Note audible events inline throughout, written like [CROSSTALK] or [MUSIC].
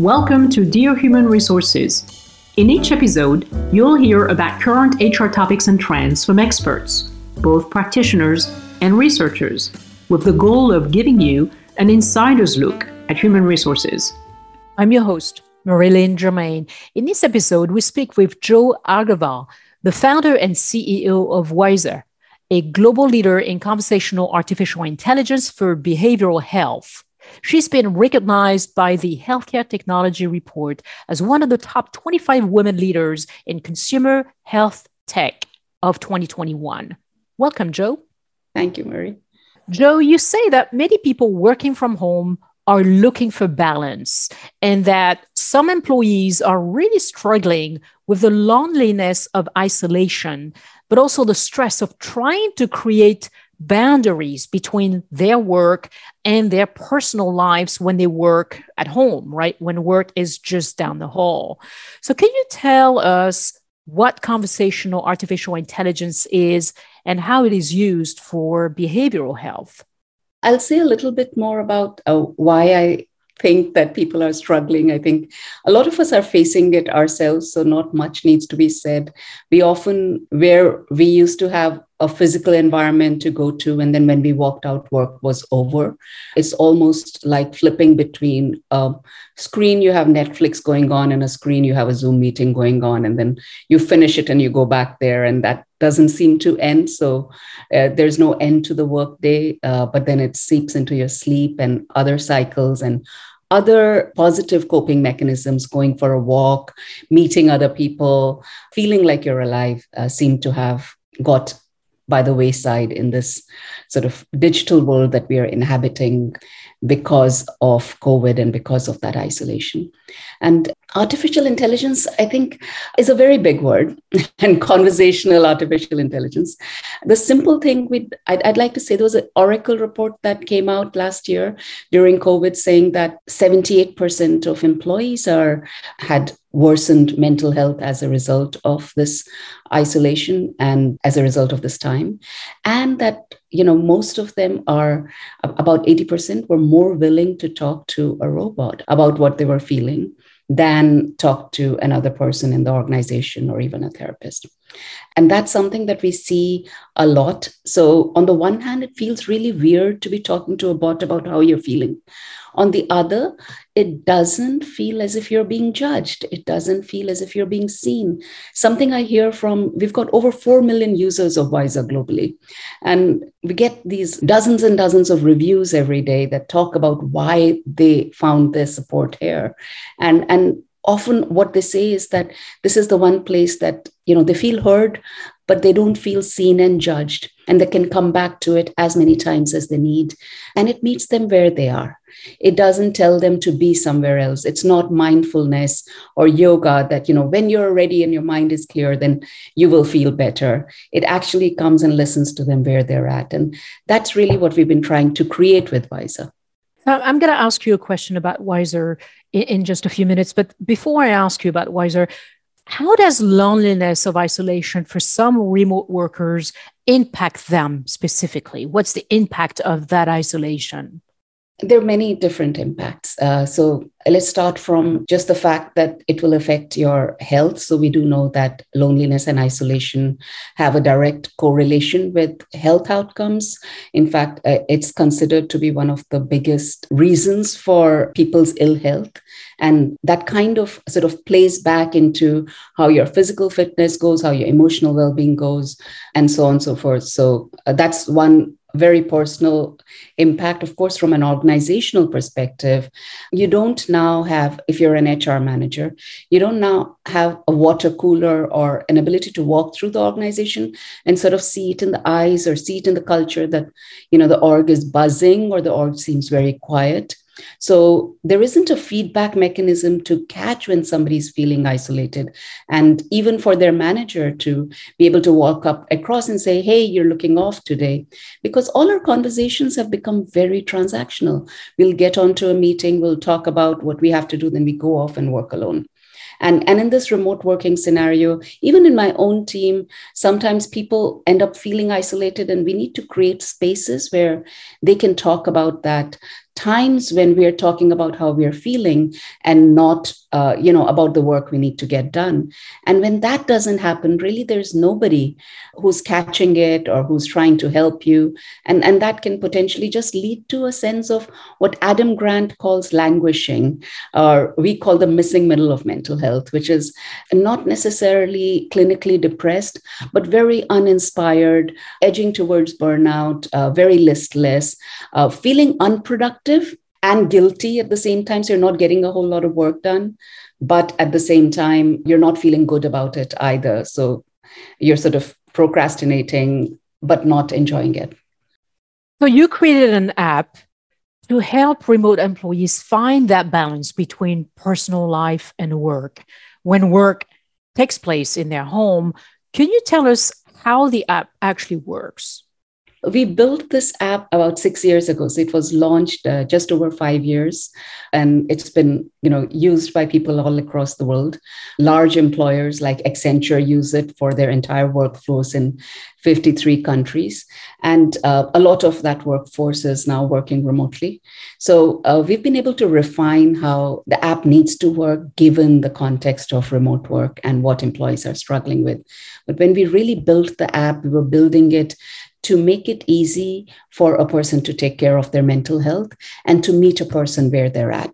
Welcome to Dear Human Resources. In each episode, you'll hear about current HR topics and trends from experts, both practitioners and researchers, with the goal of giving you an insider's look at human resources. I'm your host, Marilyn Germain. In this episode, we speak with Jo Aggarwal, the founder and CEO of Wysa, a global leader in conversational artificial intelligence for behavioral health. She's been recognized by the Healthcare Technology Report as one of the top 25 women leaders in consumer health tech of 2021. Welcome, Jo. Thank you, Mary. Jo, you say that many people working from home are looking for balance and that some employees are really struggling with the loneliness of isolation, but also the stress of trying to create boundaries between their work and their personal lives when they work at home, right? When work is just down the hall. So, can you tell us what conversational artificial intelligence is and how it is used for behavioral health? I'll say a little bit more about uh, why I think that people are struggling. I think a lot of us are facing it ourselves, so not much needs to be said. We often, where we used to have a physical environment to go to, and then when we walked out, work was over. It's almost like flipping between a screen, you have Netflix going on, and a screen, you have a Zoom meeting going on, and then you finish it and you go back there, and that doesn't seem to end. So uh, there's no end to the workday, uh, but then it seeps into your sleep and other cycles and other positive coping mechanisms, going for a walk, meeting other people, feeling like you're alive, uh, seem to have got by the wayside in this sort of digital world that we are inhabiting because of COVID and because of that isolation. And artificial intelligence, I think, is a very big word, [LAUGHS] and conversational artificial intelligence. The simple thing we I'd, I'd like to say there was an Oracle report that came out last year during COVID saying that 78% of employees are had worsened mental health as a result of this isolation and as a result of this time and that you know most of them are about 80% were more willing to talk to a robot about what they were feeling than talk to another person in the organization or even a therapist. And that's something that we see a lot. So, on the one hand, it feels really weird to be talking to a bot about how you're feeling. On the other, it doesn't feel as if you're being judged. It doesn't feel as if you're being seen. Something I hear from, we've got over 4 million users of Wysa globally. And we get these dozens and dozens of reviews every day that talk about why they found their support here. And, and often what they say is that this is the one place that you know they feel heard but they don't feel seen and judged and they can come back to it as many times as they need and it meets them where they are it doesn't tell them to be somewhere else it's not mindfulness or yoga that you know when you're ready and your mind is clear then you will feel better it actually comes and listens to them where they're at and that's really what we've been trying to create with Wysa I'm going to ask you a question about Wysa in, just a few minutes. But before I ask you about Wysa, how does loneliness of isolation for some remote workers impact them specifically? What's the impact of that isolation? There are many different impacts. Uh, so let's start from just the fact that it will affect your health. So we do know that loneliness and isolation have a direct correlation with health outcomes. In fact, uh, it's considered to be one of the biggest reasons for people's ill health. And that kind of sort of plays back into how your physical fitness goes, how your emotional well being goes, and so on and so forth. So uh, that's one very personal impact. Of course, from an organizational perspective, you don't now have, if you're an HR manager, you don't now have a water cooler or an ability to walk through the organization and sort of see it in the eyes or see it in the culture that, you know, the org is buzzing or the org seems very quiet. So there isn't a feedback mechanism to catch when somebody's feeling isolated. And even for their manager to be able to walk up across and say, hey, you're looking off today. Because all our conversations have become very transactional. We'll get onto a meeting, we'll talk about what we have to do, then we go off and work alone. And, and in this remote working scenario, even in my own team, sometimes people end up feeling isolated, and we need to create spaces where they can talk about that times when we're talking about how we're feeling and not uh, you know about the work we need to get done. And when that doesn't happen really there's nobody who's catching it or who's trying to help you. And and that can potentially just lead to a sense of what adam grant calls languishing or we call the missing middle of mental health which is not necessarily clinically depressed but very uninspired edging towards burnout uh, very listless uh, feeling unproductive and guilty at the same time. So you're not getting a whole lot of work done, but at the same time, you're not feeling good about it either. So you're sort of procrastinating, but not enjoying it. So you created an app to help remote employees find that balance between personal life and work when work takes place in their home. Can you tell us how the app actually works? We built this app about six years ago. So it was launched uh, just over five years. And it's been you know used by people all across the world. Large employers like accenture use it for their entire workforce in 53 countries. And uh, a lot of that workforce is now working remotely. So uh, we've been able to refine how the app needs to work given the context of remote work and what employees are struggling with. But when we really built the app we were building it to make it easy for a person to take care of their mental health and to meet a person where they're at.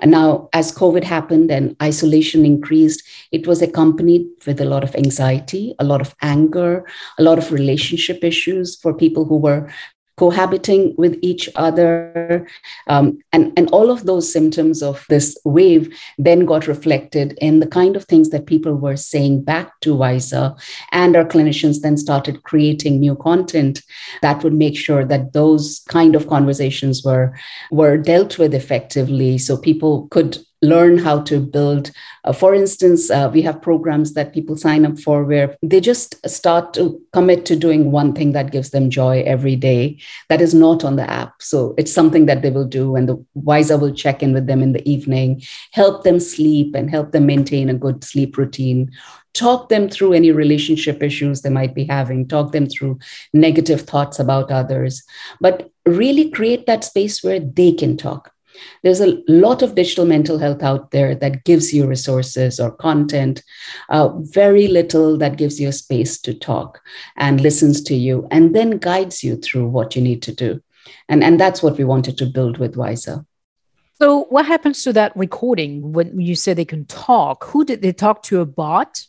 And now, as COVID happened and isolation increased, it was accompanied with a lot of anxiety, a lot of anger, a lot of relationship issues for people who were cohabiting with each other. Um, and, and all of those symptoms of this wave then got reflected in the kind of things that people were saying back to Wysa. And our clinicians then started creating new content that would make sure that those kind of conversations were, were dealt with effectively so people could learn how to build. Uh, for instance, uh, we have programs that people sign up for where they just start to commit to doing one thing that gives them joy every day that is not on the app. So it's something that they will do, and the Wysa will check in with them in the evening, help them sleep, and help them maintain a good sleep routine. Talk them through any relationship issues they might be having, talk them through negative thoughts about others, but really create that space where they can talk there's a lot of digital mental health out there that gives you resources or content, uh, very little that gives you a space to talk and listens to you and then guides you through what you need to do. And, and that's what we wanted to build with Wysa. So, what happens to that recording when you say they can talk? Who did they talk to? A bot?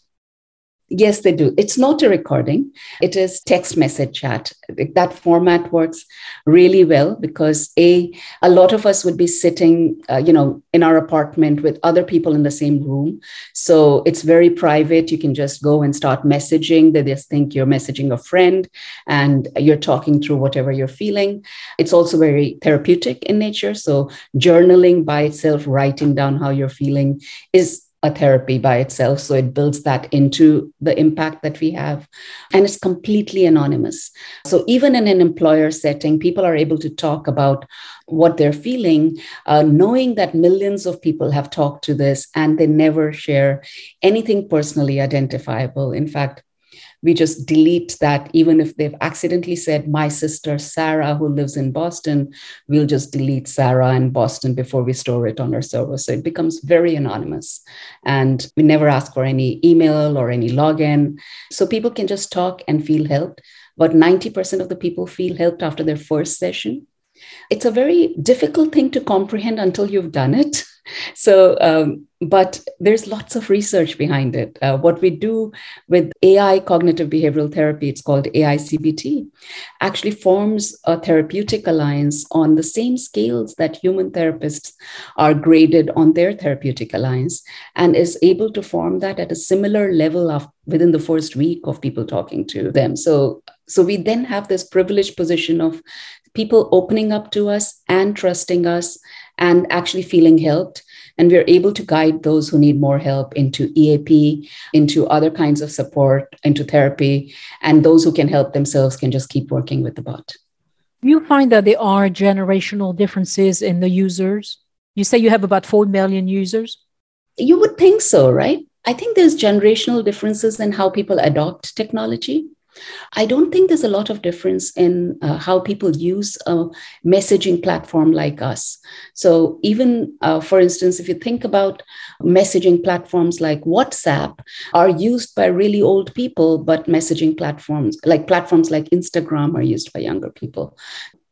Yes, they do. It's not a recording, it is text message chat. That format works really well because a a lot of us would be sitting uh, you know in our apartment with other people in the same room. So it's very private. You can just go and start messaging. They just think you're messaging a friend and you're talking through whatever you're feeling. It's also very therapeutic in nature. So journaling by itself writing down how you're feeling is a therapy by itself. So it builds that into the impact that we have. And it's completely anonymous. So even in an employer setting, people are able to talk about what they're feeling, uh, knowing that millions of people have talked to this and they never share anything personally identifiable. In fact, we just delete that. Even if they've accidentally said my sister sarah who lives in boston we'll just delete sarah in boston before we store it on our server. So it becomes very anonymous and we never ask for any email or any login. So people can just talk and feel helped. But 90% of the people feel helped after their first session. It's a very difficult thing to comprehend until you've done it. So, um, but there's lots of research behind it. Uh, what we do with AI cognitive behavioral therapy, it's called AI CBT, actually forms a therapeutic alliance on the same scales that human therapists are graded on their therapeutic alliance and is able to form that at a similar level of within the first week of people talking to them. So, so we then have this privileged position of people opening up to us and trusting us and actually feeling helped. And we're able to guide those who need more help into EAP, into other kinds of support, into therapy. And those who can help themselves can just keep working with the bot. You find that there are generational differences in the users? You say you have about 4 million users? You would think so, right? I think there's generational differences in how people adopt technology. I don't think there's a lot of difference in uh, how people use a messaging platform like us. So, even uh, for instance, if you think about messaging platforms like WhatsApp, are used by really old people, but messaging platforms like platforms like Instagram are used by younger people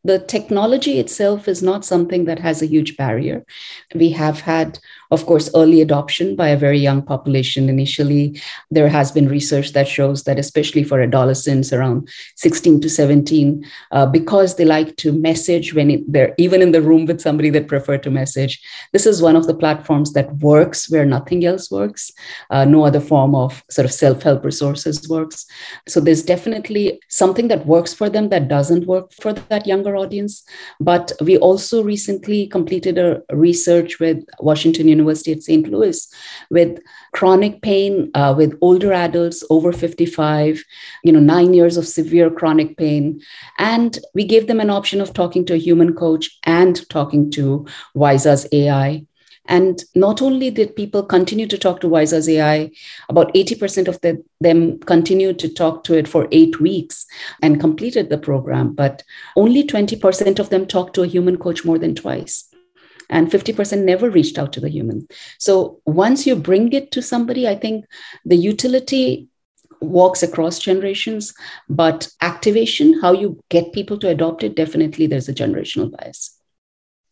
the technology itself is not something that has a huge barrier. We have had of course, early adoption by a very young population initially. There has been research that shows that, especially for adolescents around 16 to 17, uh, because they like to message when it, they're even in the room with somebody that prefer to message, this is one of the platforms that works where nothing else works. Uh, no other form of sort of self help resources works. So there's definitely something that works for them that doesn't work for that younger audience. But we also recently completed a research with Washington University at St. Louis with chronic pain uh, with older adults over 55, you know, nine years of severe chronic pain. And we gave them an option of talking to a human coach and talking to Wysa's AI. And not only did people continue to talk to Wysa's AI, about 80% of the, them continued to talk to it for eight weeks and completed the program, but only 20% of them talked to a human coach more than twice and 50% never reached out to the human. So once you bring it to somebody, I think the utility walks across generations, but activation, how you get people to adopt it, definitely there's a generational bias.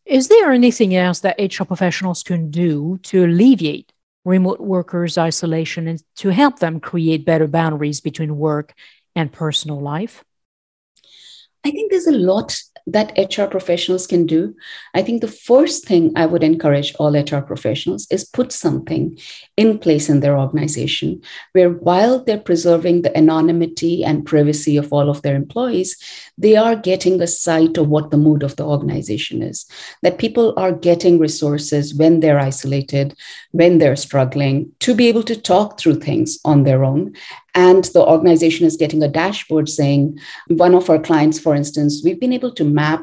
Is there anything else that HR professionals can do to alleviate remote workers' isolation and to help them create better boundaries between work and personal life? I think there's a lot that HR professionals can do, I think the first thing I would encourage all HR professionals is put something in place in their organization where while they're preserving the anonymity and privacy of all of their employees, they are getting a sight of what the mood of the organization is. That people are getting resources when they're isolated, when they're struggling, to be able to talk through things on their own and the organization is getting a dashboard saying one of our clients for instance we've been able to map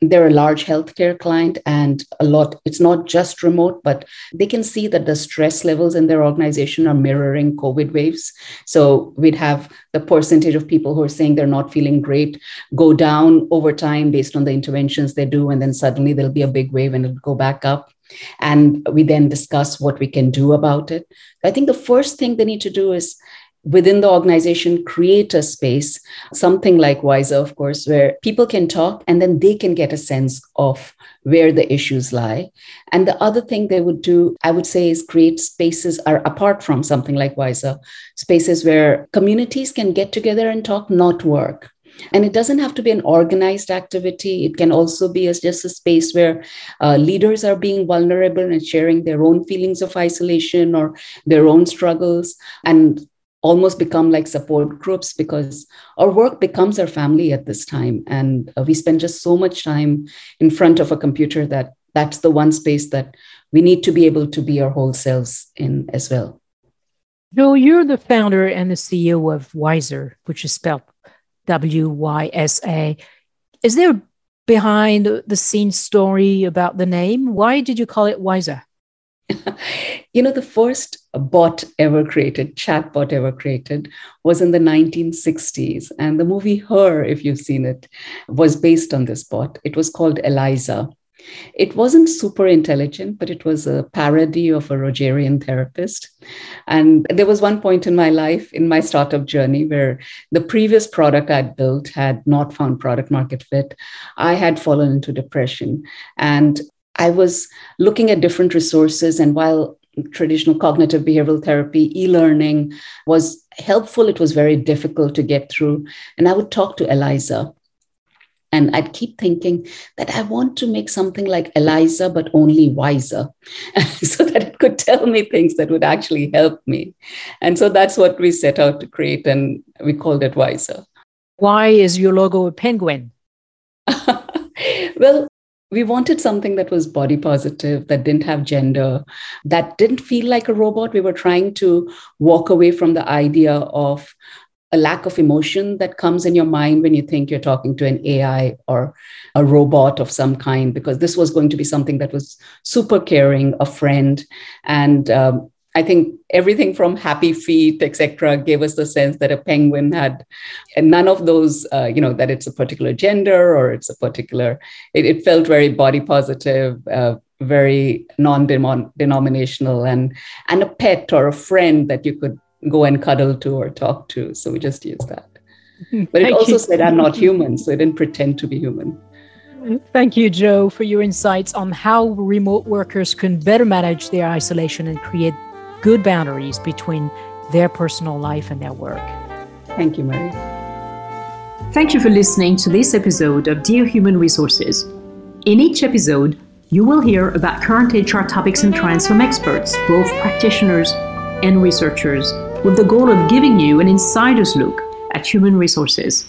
they're a large healthcare client and a lot it's not just remote but they can see that the stress levels in their organization are mirroring covid waves. So we'd have the percentage of people who are saying they're not feeling great go down over time based on the interventions they do and then suddenly there'll be a big wave and it'll go back up. And we then discuss what we can do about it. I think the first thing they need to do is within the organization create a space something like Wysa of course where people can talk and then they can get a sense of where the issues lie and the other thing they would do i would say is create spaces are apart from something like Wysa spaces where communities can get together and talk not work and it doesn't have to be an organized activity. It can also be as just a space where uh, leaders are being vulnerable and sharing their own feelings of isolation or their own struggles. And almost become like support groups because our work becomes our family at this time and uh, we spend just so much time in front of a computer that that's the one space that we need to be able to be our whole selves in as well Jo, you're the founder and the CEO of Wysa which is spelled W Y S A. Is there behind the scenes story about the name? Why did you call it Wysa? [LAUGHS] you know, the first bot ever created, chatbot ever created, was in the 1960s. And the movie Her, if you've seen it, was based on this bot. It was called Eliza. It wasn't super intelligent, but it was a parody of a Rogerian therapist. And there was one point in my life, in my startup journey, where the previous product I'd built had not found product market fit. I had fallen into depression. And I was looking at different resources. And while traditional cognitive behavioral therapy, e learning was helpful, it was very difficult to get through. And I would talk to Eliza. And I'd keep thinking that I want to make something like Eliza, but only wiser, [LAUGHS] so that it could tell me things that would actually help me. And so that's what we set out to create, and we called it Wysa. Why is your logo a penguin? [LAUGHS] well, we wanted something that was body positive, that didn't have gender, that didn't feel like a robot. We were trying to walk away from the idea of a lack of emotion that comes in your mind when you think you're talking to an AI or a robot of some kind, because this was going to be something that was super caring, a friend. And um, I think everything from happy feet, etc., gave us the sense that a penguin had, and none of those, uh, you know, that it's a particular gender or it's a particular. It, it felt very body positive, uh, very non-denominational, and and a pet or a friend that you could go and cuddle to or talk to. So we just used that. [LAUGHS] But it also you. said, "I'm not human," so it didn't pretend to be human. Thank you, Jo, for your insights on how remote workers can better manage their isolation and create good boundaries between their personal life and their work. Thank you, Mary. Thank you for listening to this episode of Dear Human Resources. In each episode, you will hear about current HR topics and trends from experts, both practitioners and researchers, with the goal of giving you an insider's look at human resources.